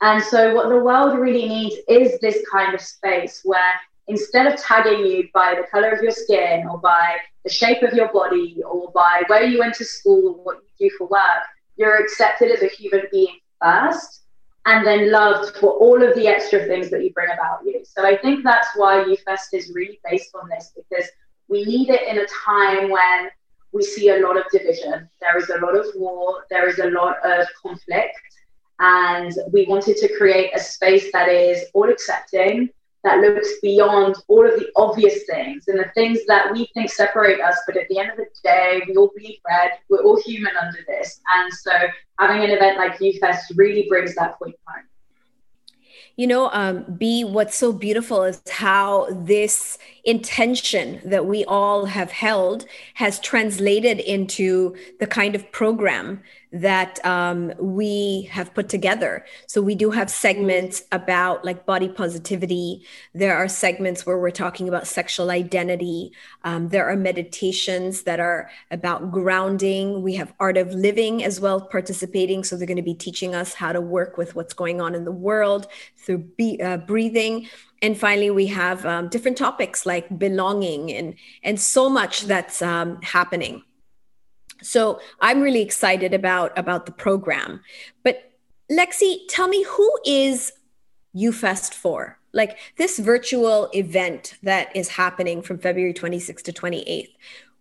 S8: And so, what the world really needs is this kind of space where instead of tagging you by the color of your skin or by the shape of your body or by where you went to school or what you do for work, you're accepted as a human being first and then loved for all of the extra things that you bring about you. So I think that's why UFest is really based on this because we need it in a time when we see a lot of division. There is a lot of war, there is a lot of conflict, and we wanted to create a space that is all accepting, that looks beyond all of the obvious things and the things that we think separate us. But at the end of the day, we all bleed red. We're all human under this. And so having an event like UFest really brings that point home.
S5: You know, um, B, what's so beautiful is how this intention that we all have held has translated into the kind of program that um, we have put together. So we do have segments about like body positivity. There are segments where we're talking about sexual identity. Um, there are meditations that are about grounding. We have art of living as well participating. So they're going to be teaching us how to work with what's going on in the world through be, uh, breathing and finally we have um, different topics like belonging and and so much that's um, happening so i'm really excited about about the program. But lexi tell me who is ufest for? Like this virtual event that is happening from february 26th to 28th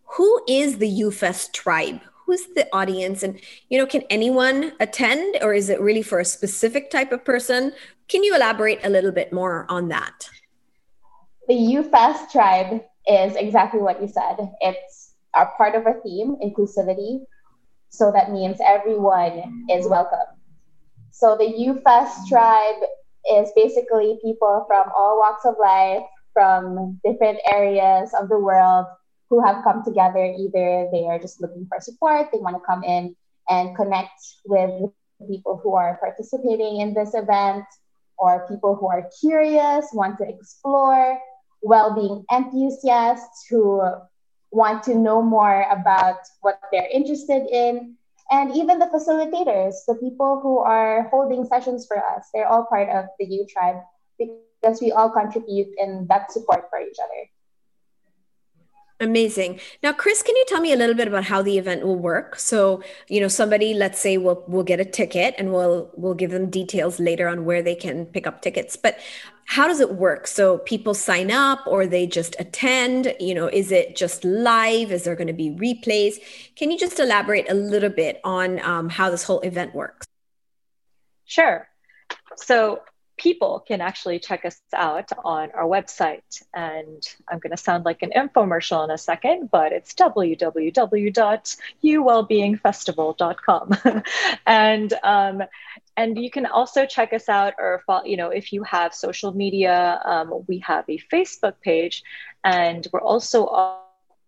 S5: who is the ufest tribe? Who's the audience? And you know can anyone attend or is it really for a specific type of person? Can you elaborate a little bit more on that?
S7: The ufest tribe is exactly what you said. It's a part of our theme inclusivity so that means everyone is welcome So the UFest tribe is basically people from all walks of life, from different areas of the world who have come together. Either they are just looking for support, they want to come in and connect with people who are participating in this event, or people who are curious, want to explore, well being enthusiasts who want to know more about what they're interested in, and even the facilitators, the people who are holding sessions for us, they're all part of the U Tribe because we all contribute and that support for each other.
S5: Amazing. Now, Chris, can you tell me a little bit about how the event will work? So, you know, somebody, let's say, will will get a ticket, and we'll we'll give them details later on where they can pick up tickets. But how does it work? So, people sign up, or they just attend? You know, is it just live? Is there going to be replays? Can you just elaborate a little bit on um, how this whole event works?
S4: Sure. So, people can actually check us out on our website. And I'm going to sound like an infomercial in a second, but it's www.uwellbeingfestival.com. and um, and you can also check us out or follow, you know if you have social media um, we have a facebook page and we're also on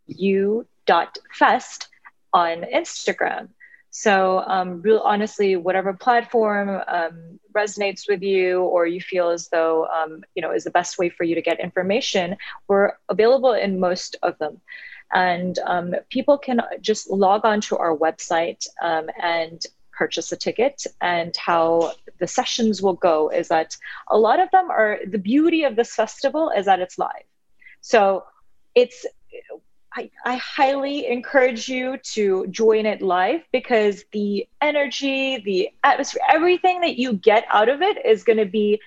S4: u.fest on instagram so, um, real honestly, whatever platform um, resonates with you, or you feel as though um, you know is the best way for you to get information, we're available in most of them. And um, people can just log on to our website um, and purchase a ticket. And how the sessions will go is that a lot of them are the beauty of this festival is that it's live. So it's I, I, highly encourage you to join it live because the energy, the atmosphere, everything that you get out of it is going to be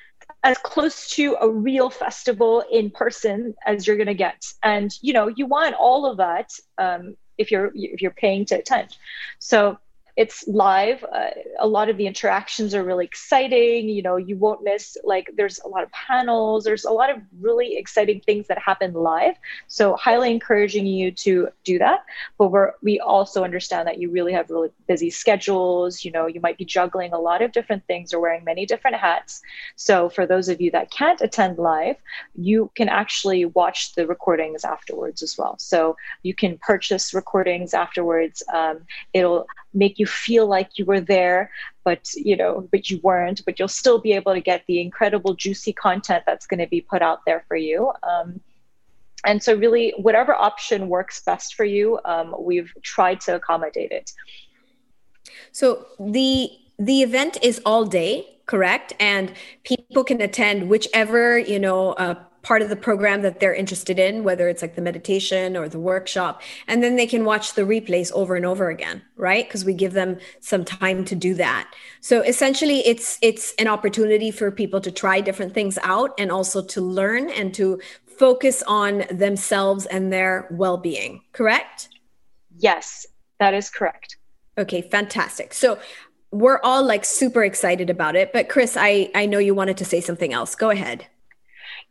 S4: as close to a real festival in person as you're going to get. And you know, you want all of that um, if you're if you're paying to attend. So it's live. Uh, a lot of the interactions are really exciting. You know, you won't miss like there's a lot of panels. There's a lot of really exciting things that happen live. So highly encouraging you to do that. But we're we also understand that you really have really busy schedules. You know, you might be juggling a lot of different things or wearing many different hats. So for those of you that can't attend live, you can actually watch the recordings afterwards as well. So you can purchase recordings afterwards. Um, it'll make you feel like you were there but you know but you weren't but you'll still be able to get the incredible juicy content that's going to be put out there for you. Um, and so really whatever option works best for you um, we've tried to accommodate it.
S5: So the the event is all day correct? And people can attend whichever you know uh, part of the program that they're interested in, whether it's like the meditation or the workshop, and then they can watch the replays over and over again, right? Because we give them some time to do that. So essentially it's it's an opportunity for people to try different things out and also to learn and to focus on themselves and their well-being, correct?
S4: Yes, that is correct.
S5: Okay, fantastic. So we're all like super excited about it, but Chris, I I know you wanted to say something else. Go ahead.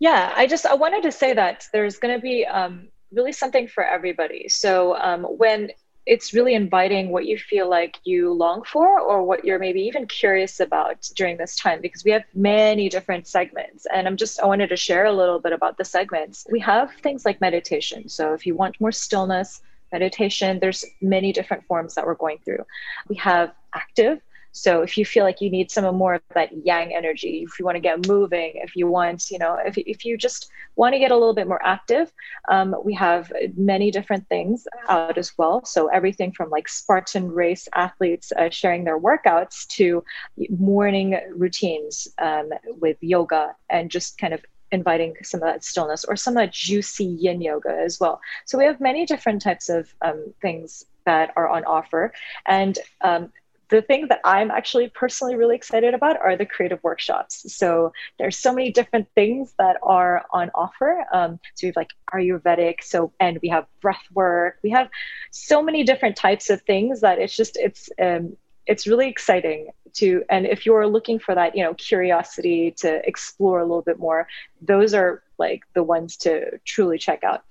S4: Yeah, I just I wanted to say that there's going to be um, really something for everybody. So um, when it's really inviting what you feel like you long for or what you're maybe even curious about during this time because we have many different segments. And i'm just i wanted to share a little bit about the segments. We have things like meditation. So if you want more stillness meditation there's many different forms that we're going through. We have active so if you feel like you need some more of that yang energy, if you want to get moving, if you want, you know, if, if you just want to get a little bit more active, um, we have many different things out as well. So everything from like Spartan race athletes uh, sharing their workouts to morning routines um, with yoga and just kind of inviting some of that stillness or some of that juicy yin yoga as well. So we have many different types of um, things that are on offer. And um, the thing that I'm actually personally really excited about are the creative workshops. So there's so many different things that are on offer. Um, so we have like Ayurvedic, so and we have breath work. We have so many different types of things that it's just it's um, it's really exciting to and if you're looking for that you know curiosity to explore a little bit more those are like the ones to truly check out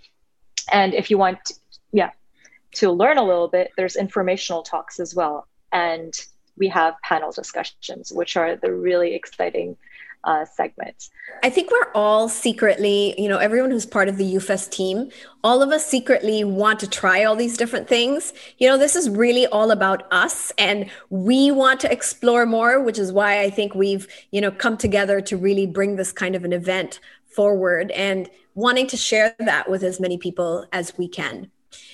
S4: and if you want yeah to learn a little bit there's informational talks as well and we have panel discussions, which are the really exciting uh, segments.
S5: I think we're all secretly, you know, everyone who's part of the UFest team, all of us secretly want to try all these different things. You know, this is really all about us and we want to explore more, which is why I think we've, you know, come together to really bring this kind of an event forward and wanting to share that with as many people as we can.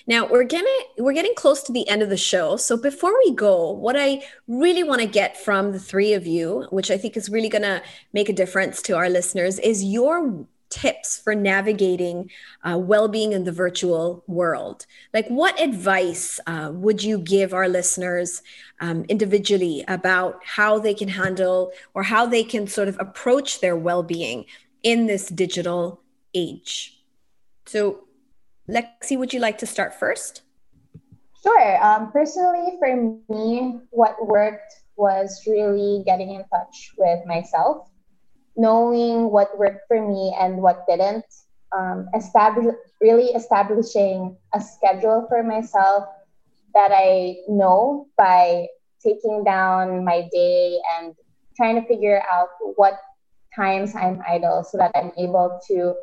S5: Now we're getting we're getting close to the end of the show. So before we go, what I really want to get from the three of you, which I think is really to make a difference to our listeners, is your tips for navigating uh, well-being in the virtual world like what advice uh, would you give our listeners um, individually about how they can handle or how they can sort of approach their well-being in this digital age so Lexi, would you like to start first?
S7: Sure. Um, personally, for me, what worked was really getting in touch with myself, knowing what worked for me and what didn't, um, establish, really establishing a schedule for myself that I know by taking down my day and trying to figure out what times I'm idle so that I'm able to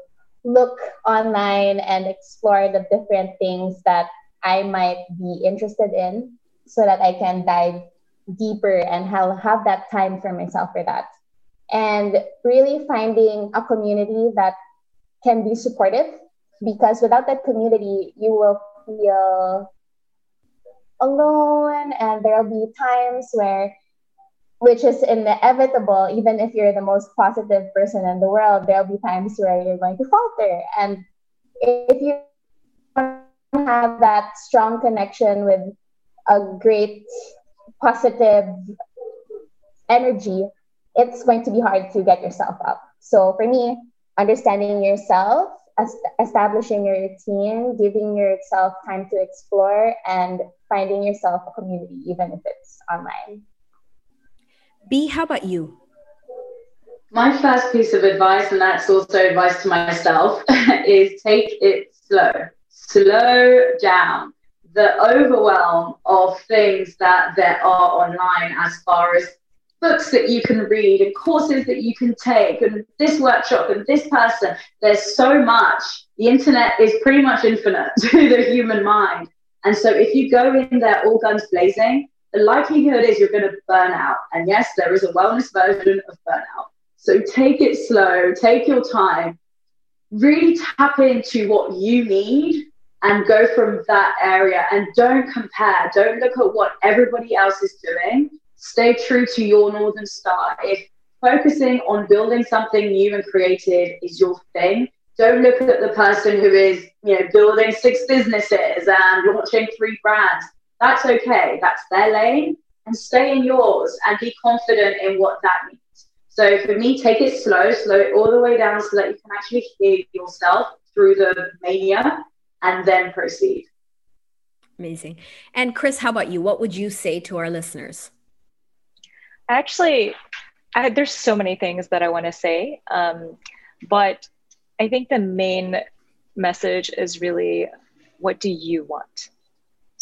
S7: look online and explore the different things that I might be interested in so that I can dive deeper and have, have that time for myself for that. And really finding a community that can be supportive because without that community, you will feel alone and there'll be times where which is inevitable even if you're the most positive person in the world there'll be times where you're going to falter. And if you have that strong connection with a great positive energy it's going to be hard to get yourself up. So for me understanding yourself establishing your routine giving yourself time to explore and finding yourself a community even if it's online
S5: B, how about you?
S8: My first piece of advice, and that's also advice to myself, is take it slow. Slow down. The overwhelm of things that there are online as far as books that you can read and courses that you can take and this workshop and this person. There's so much. The internet is pretty much infinite to the human mind. And so if you go in there all guns blazing, the likelihood is you're going to burn out. And yes, there is a wellness version of burnout. So take it slow, take your time, really tap into what you need and go from that area and don't compare. Don't look at what everybody else is doing. Stay true to your Northern Star. If focusing on building something new and creative is your thing, don't look at the person who is, you know, building six businesses and launching three brands that's okay. That's their lane. And stay in yours and be confident in what that means. So for me, take it slow, slow it all the way down so that you can actually hear yourself through the mania and then proceed.
S5: Amazing. And Chris, how about you? What would you say to our listeners?
S4: Actually, I, there's so many things that I want to say, um, but I think the main message is really what do you want?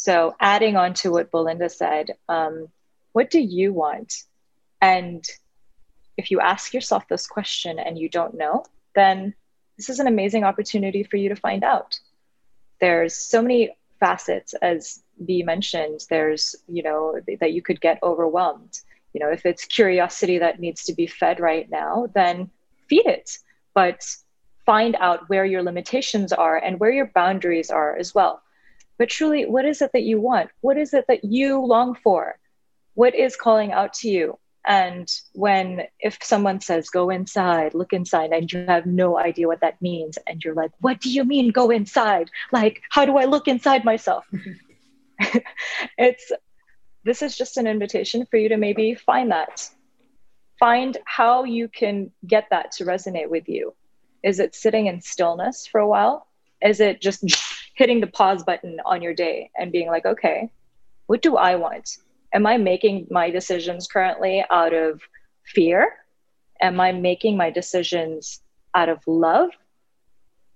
S4: So, adding on to what Belinda said, um, what do you want? And if you ask yourself this question and you don't know, then this is an amazing opportunity for you to find out. There's so many facets, as B mentioned. There's, you know, that you could get overwhelmed. You know, if it's curiosity that needs to be fed right now, then feed it. But find out where your limitations are and where your boundaries are as well. But truly, what is it that you want? What is it that you long for? What is calling out to you? And when, if someone says, go inside, look inside, and you have no idea what that means, and you're like, what do you mean go inside? Like, how do I look inside myself? it's, this is just an invitation for you to maybe find that. Find how you can get that to resonate with you. Is it sitting in stillness for a while? Is it just hitting the pause button on your day and being like, okay, what do I want? Am I making my decisions currently out of fear? Am I making my decisions out of love?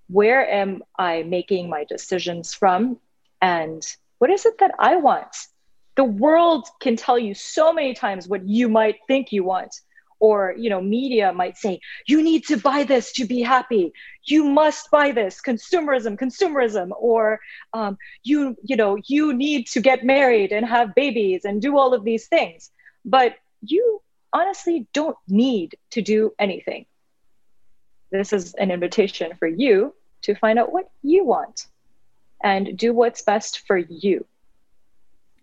S4: Where am I making my decisions from? And what is it that I want? the world can tell you so many times what you might think you want or you know media might say you need to buy this to be happy. You must buy this. Consumerism consumerism. Or um, you you know you need to get married and have babies and do all of these things. But you honestly don't need to do anything. This is an invitation for you to find out what you want and do what's best for you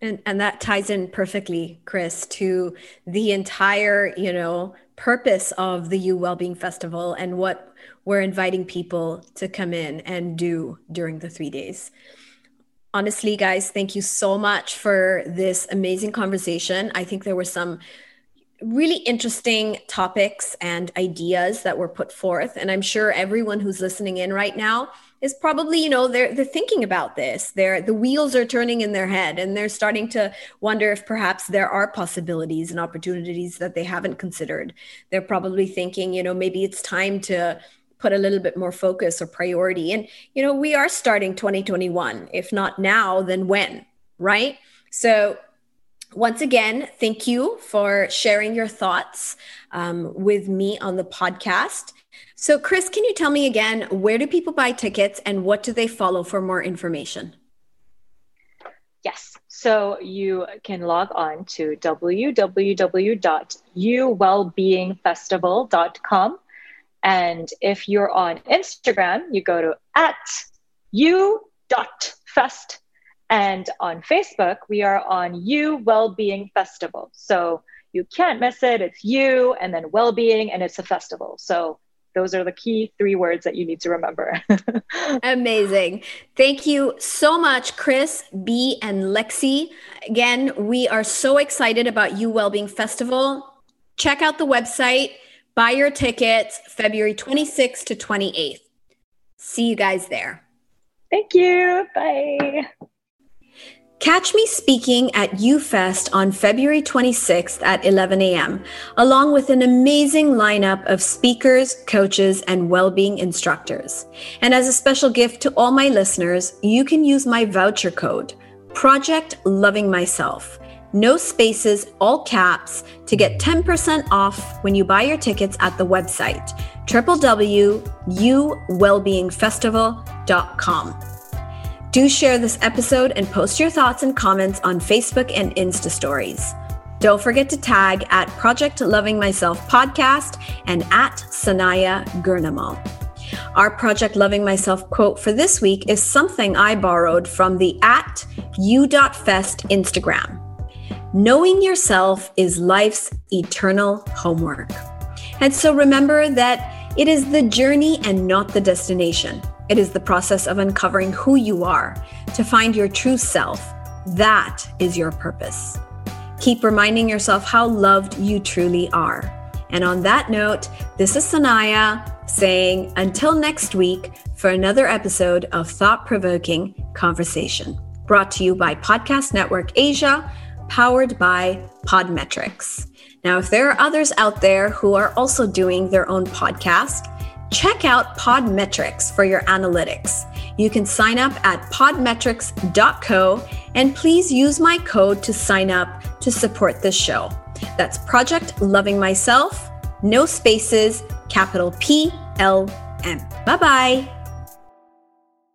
S5: and and that ties in perfectly chris to the entire you know purpose of the U Wellbeing Festival and what we're inviting people to come in and do during the 3 days. Honestly guys thank you so much for this amazing conversation. I think there were some really interesting topics and ideas that were put forth. And i'm sure everyone who's listening in right now is probably you know they're they're thinking about this. They're the wheels are turning in their head and they're starting to wonder if perhaps there are possibilities and opportunities that they haven't considered. They're probably thinking you know maybe it's time to put a little bit more focus or priority. And you know we are starting 2021 if not now then when right? So once again, thank you for sharing your thoughts um, with me on the podcast. So, Chris, can you tell me again where do people buy tickets and what do they follow for more information?
S4: Yes. So you can log on to www.uwellbeingfestival.com. And if you're on Instagram, you go to at u.fest. And on Facebook, we are on U Wellbeing Festival. So you can't miss it. It's you and then well-being and it's a festival. So those are the key three words that you need to remember.
S5: Amazing. Thank you so much, Chris, B, and Lexi. Again, we are so excited about U Wellbeing Festival. Check out the website, buy your tickets February 26th to 28th. See you guys there.
S4: Thank you. Bye.
S5: Catch me speaking at UFest on February 26th at 11 a.m., along with an amazing lineup of speakers, coaches, and well-being instructors. And as a special gift to all my listeners, you can use my voucher code, Project Loving Myself. No spaces, all caps, to get 10% off when you buy your tickets at the website www.uwellbeingfestival.com. Do share this episode and post your thoughts and comments on Facebook and Insta stories. Don't forget to tag at Project Loving Myself podcast and at Sanaya Gurnamal. Our Project Loving Myself quote for this week is something I borrowed from the at u.fest Instagram. Knowing yourself is life's eternal homework. And so remember that it is the journey and not the destination. It is the process of uncovering who you are to find your true self. That is your purpose. Keep reminding yourself how loved you truly are. And on that note, this is Sanaya saying until next week for another episode of Thought Provoking Conversation, brought to you by Podcast Network Asia, powered by Podmetrics. Now, if there are others out there who are also doing their own podcast, check out Podmetrics for your analytics. You can sign up at podmetrics.co and please use my code to sign up to support this show. That's Project Loving Myself, no spaces, capital P L M. Bye bye.